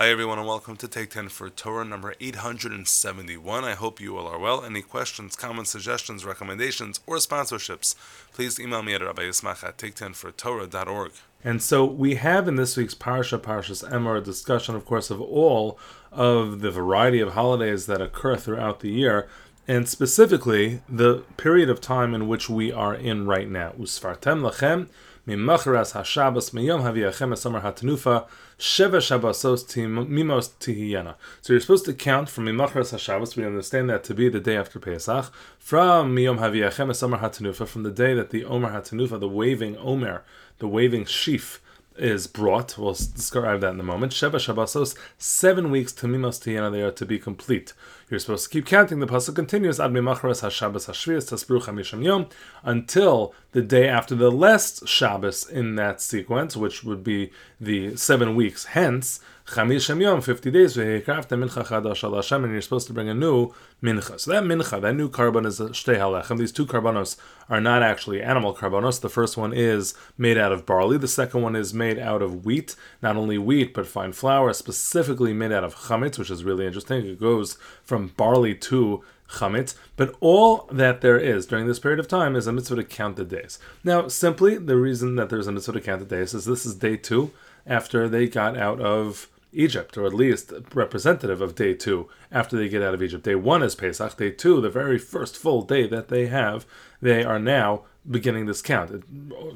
Hi, everyone, and welcome to Take 10 for Torah number 871. I hope you all are well. Any questions, comments, suggestions, recommendations, or sponsorships, please email me at rabbiismach at take10fortorah.org. And so we have in this week's Parsha, Parshas Emor, a discussion, of course, of all of the variety of holidays that occur throughout the year, and specifically the period of time in which we are in right now. Usfartem lachem Mimachras Hashabbos Miyom Haviachem Esomer Hatanufa Sheva Shabbosos Mimos Tihiyana. So you're supposed to count from Mimachras Hashabbos. We understand that to be the day after Pesach. From Miyom Haviachem Esomer Hatanufa, from the day that the Omer Hatanufa, the waving Omer, the waving sheaf, is brought. We'll describe that in a moment. Sheva Shabbosos, seven weeks to Mimos Tihiyana, they are to be complete. You're supposed to keep counting. The pasuk continues Ad Mimachras Hashabbos Hashvias Tasbru Chamisham Yom until the day after the last Shabbos in that sequence, which would be the seven weeks. Hence, Chamisham Yom, 50 days, Vehikrafta Mincha Chadash Al Hashem, and you're supposed to bring a new Mincha. So that Mincha, that new korban is Shtei Halechem. These two korbanos are not actually animal korbanos. The first one is made out of barley. The second one is made out of wheat. Not only wheat, but fine flour, specifically made out of chametz, which is really interesting. It goes from from barley to chametz, but all that there is during this period of time is a mitzvah to count the days. Now, simply the reason that there's a mitzvah to count the days is this is day two after they got out of Egypt, or at least representative of day two after they get out of Egypt. Day one is Pesach. Day two, the very first full day that they have, they are now beginning this count. It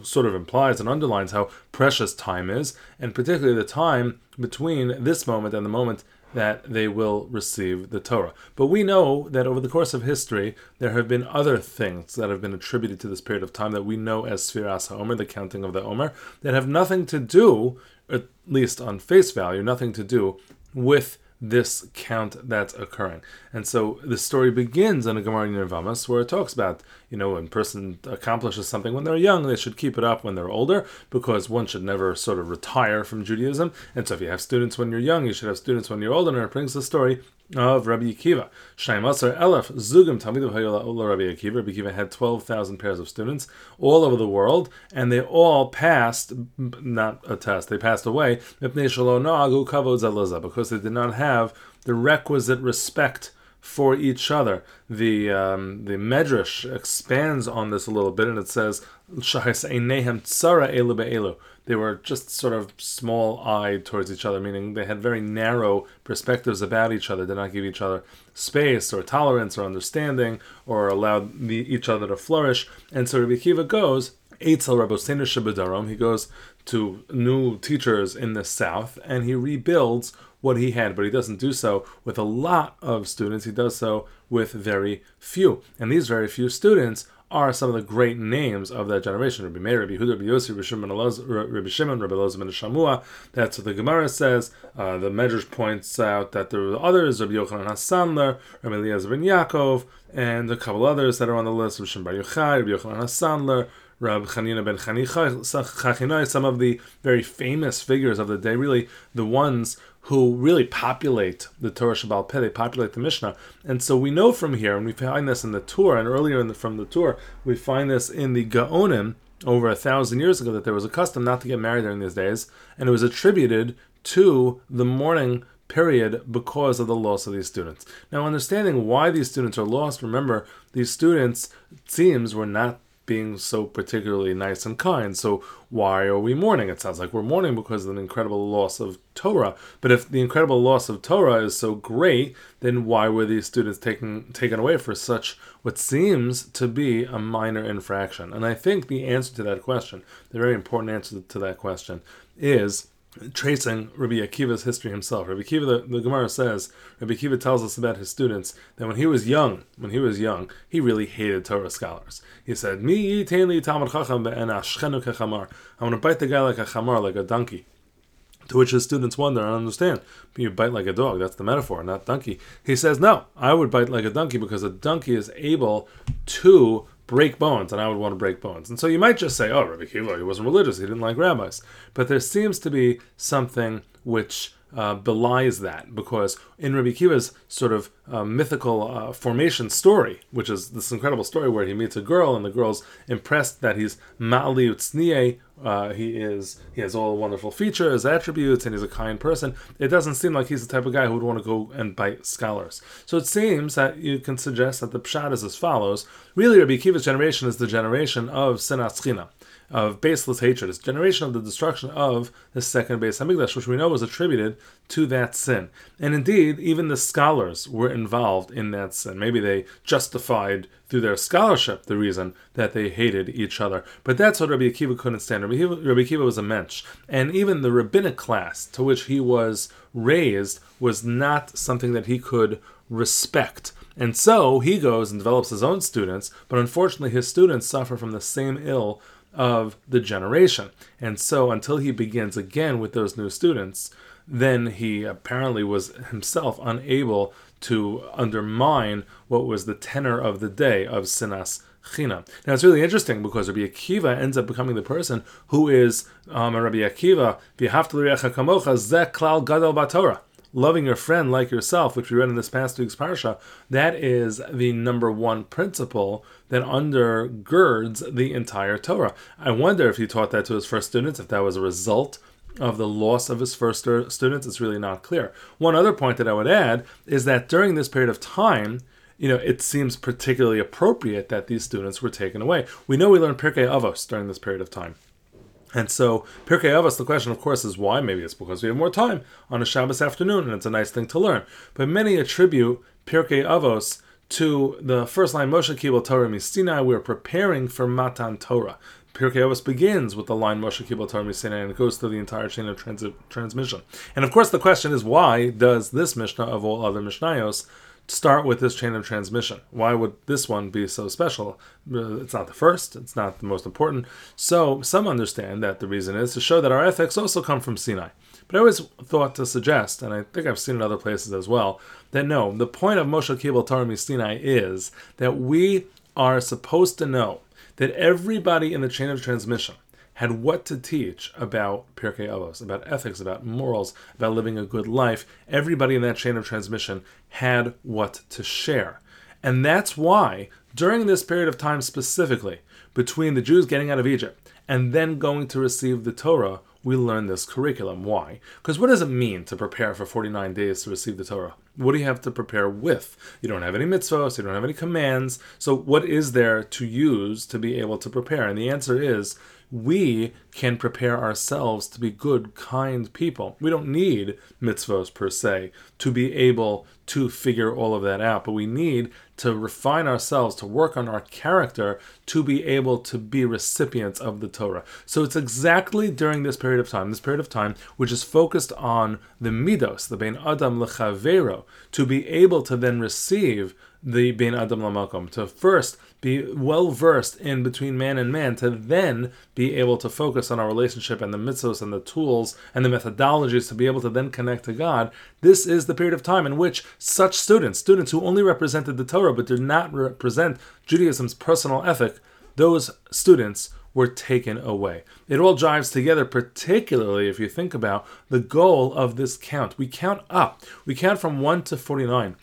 sort of implies and underlines how precious time is, and particularly the time between this moment and the moment that they will receive the Torah. But we know that over the course of history, there have been other things that have been attributed to this period of time that we know as Sfiras HaOmer, the counting of the Omer, that have nothing to do, at least on face value, nothing to do with this count that's occurring. And so the story begins in a Gemara in Yevamos where it talks about, you know, when a person accomplishes something when they're young, they should keep it up when they're older because one should never sort of retire from Judaism. And so if you have students when you're young, you should have students when you're older. And it brings the story of Rabbi Akiva. Shaimasar Elef Zugim Talmidav Hayola Rabbi Akiva. Rabbi Akiva had 12,000 pairs of students all over the world, and they all passed, not a test, they passed away, because they did not have the requisite respect for each other. The um, the Medrash expands on this a little bit, and it says, They were just sort of small-eyed towards each other, meaning they had very narrow perspectives about each other, did not give each other space or tolerance or understanding, or allowed the, each other to flourish. And so Rabbi Kiva goes, he goes to new teachers in the south, and he rebuilds what he had, but he doesn't do so with a lot of students. He does so with very few. And these very few students are some of the great names of that generation. Rabbi Meir, Rabbi Huda, Rabbi Yossi, Rabbi Shimon, Rabbi Shimon, Rabbi Shamua. That's what the Gemara says. Uh, the Medrash points out that there were others, Rabbi Yochanan HaSandler, Rabbi Eliezer ben Yaakov, and a couple others that are on the list, Rabbi Shimon Bar Yochai, Rabbi Yochanan HaSandler, Rab Chanina ben Chachinai, some of the very famous figures of the day, really the ones who really populate the Torah Sheba'al Peh, they populate the Mishnah. And so we know from here, and we find this in the Torah, and earlier the, from the Torah, we find this in the Gaonim over a thousand years ago that there was a custom not to get married during these days, and it was attributed to the mourning period because of the loss of these students. Now, understanding why these students are lost, remember, these students, it seems, were not being so particularly nice and kind. So why are we mourning? It sounds like we're mourning because of an incredible loss of Torah. But if the incredible loss of Torah is so great, then why were these students taken taken away for such what seems to be a minor infraction? And I think the answer to that question, the very important answer to that question, is tracing Rabbi Akiva's history himself. Rabbi Akiva, the, the Gemara says, Rabbi Akiva tells us about his students that when he was young, when he was young, he really hated Torah scholars. He said, "Mi talmud chacham I want to bite the guy like a chamar, like a donkey." To which his students wonder and understand. You bite like a dog. That's the metaphor, not donkey. He says, "No, I would bite like a donkey because a donkey is able to." Break bones, and I would want to break bones. And so you might just say, oh, Rabbi Kiva, he wasn't religious, he didn't like rabbis. But there seems to be something which uh, belies that because in Rabbi Kiva's sort of uh, mythical uh, formation story, which is this incredible story where he meets a girl and the girl's impressed that he's Ma'ali Utsniye, uh, he is he has all wonderful features, attributes, and he's a kind person. It doesn't seem like he's the type of guy who would want to go and bite scholars. So it seems that you can suggest that the pshat is as follows: Really, Rabbi Akiva's generation is the generation of sinas chinam of baseless hatred. It's generation of the destruction of the second Beis Hamikdash, which we know was attributed to that sin. And indeed, even the scholars were involved in that sin. Maybe they justified through their scholarship the reason that they hated each other. But that's what Rabbi Akiva couldn't stand. Rabbi Akiva, Rabbi Akiva was a mensch. And even the rabbinic class to which he was raised was not something that he could respect. And so he goes and develops his own students, but unfortunately his students suffer from the same ill of the generation. And so until he begins again with those new students, then he apparently was himself unable to undermine what was the tenor of the day of Sinas Chinam. Now it's really interesting because Rabbi Akiva ends up becoming the person who is um, Rabbi Akiva, klal gadol batorah loving your friend like yourself, which we read in this past week's parsha, that is the number one principle that undergirds the entire Torah. I wonder if he taught that to his first students, if that was a result of the loss of his first students. It's really not clear. One other point that I would add is that during this period of time, you know, it seems particularly appropriate that these students were taken away. We know we learned Pirkei Avos during this period of time. And so, Pirkei Avos, the question, of course, is why? Maybe it's because we have more time on a Shabbos afternoon, and it's a nice thing to learn. But many attribute Pirkei Avos to the first line Moshe Kibel Torah Mistinai. We're preparing for Matan Torah. Pirkei Avos begins with the line Moshe Kibel Torah Mistinai, and it goes through the entire chain of trans- transmission. And of course, the question is why does this Mishnah of all other Mishnayos start with this chain of transmission. Why would this one be so special? Uh, it's not the first, it's not the most important. So some understand that the reason is to show that our ethics also come from Sinai. But I always thought to suggest, and I think I've seen it in other places as well, that no, the point of Moshe Kibbutz Torah Sinai is that we are supposed to know that everybody in the chain of transmission had what to teach about Pirkei Avos, about ethics, about morals, about living a good life. Everybody in that chain of transmission had what to share. And that's why, during this period of time specifically, between the Jews getting out of Egypt and then going to receive the Torah, we learn this curriculum. Why? Because what does it mean to prepare for 49 days to receive the Torah? What do you have to prepare with? You don't have any mitzvahs, you don't have any commands. So, what is there to use to be able to prepare? And the answer is we can prepare ourselves to be good, kind people. We don't need mitzvahs per se to be able to figure all of that out, but we need to refine ourselves, to work on our character, to be able to be recipients of the Torah. So it's exactly during this period of time, this period of time, which is focused on the midos, the bein adam lechavero, to be able to then receive the bein adam lamakom, to first be well versed in between man and man to then be able to focus on our relationship and the mitzvahs and the tools and the methodologies to be able to then connect to God. This is the period of time in which such students, students who only represented the Torah but did not represent Judaism's personal ethic, those students were taken away. It all drives together, particularly if you think about the goal of this count. We count up, we count from 1 to 49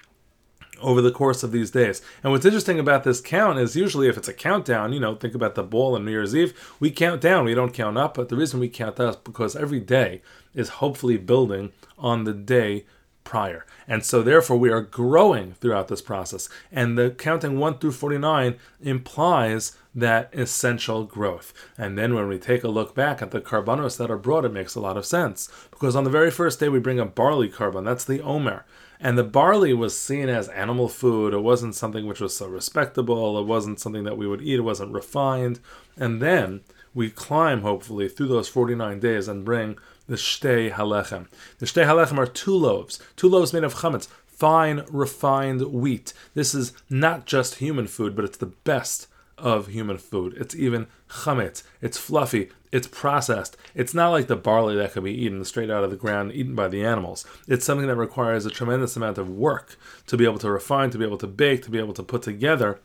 over the course of these days. And what's interesting about this count is usually if it's a countdown, you know, think about the ball on New Year's Eve, we count down, we don't count up. But the reason we count up is because every day is hopefully building on the day prior. And so therefore we are growing throughout this process. And the counting 1 through 49 implies that essential growth. And then when we take a look back at the korbanos that are brought, it makes a lot of sense. Because on the very first day we bring a barley korban, that's the Omer. And the barley was seen as animal food. It wasn't something which was so respectable. It wasn't something that we would eat. It wasn't refined. And then we climb, hopefully, through those 49 days and bring the Shtei Halechem. The Shtei Halechem are two loaves, two loaves made of chametz, fine, refined wheat. This is not just human food, but it's the best of human food. It's even chametz. It's fluffy. It's processed. It's not like the barley that can be eaten straight out of the ground, eaten by the animals. It's something that requires a tremendous amount of work to be able to refine, to be able to bake, to be able to put together.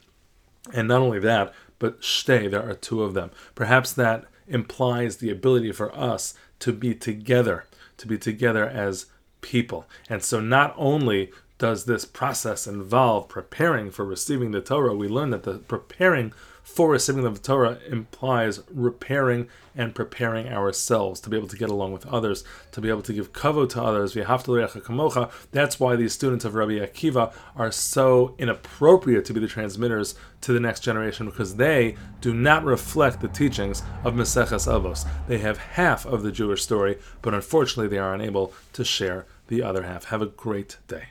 And not only that, but shtei, there are two of them. Perhaps that implies the ability for us to be together, to be together as people. And so not only does this process involve preparing for receiving the Torah, we learn that the preparing for a receiving the Torah implies repairing and preparing ourselves to be able to get along with others, to be able to give kavod to others. We have to That's why these students of Rabbi Akiva are so inappropriate to be the transmitters to the next generation because they do not reflect the teachings of Maseches Avos. They have half of the Jewish story, but unfortunately they are unable to share the other half. Have a great day.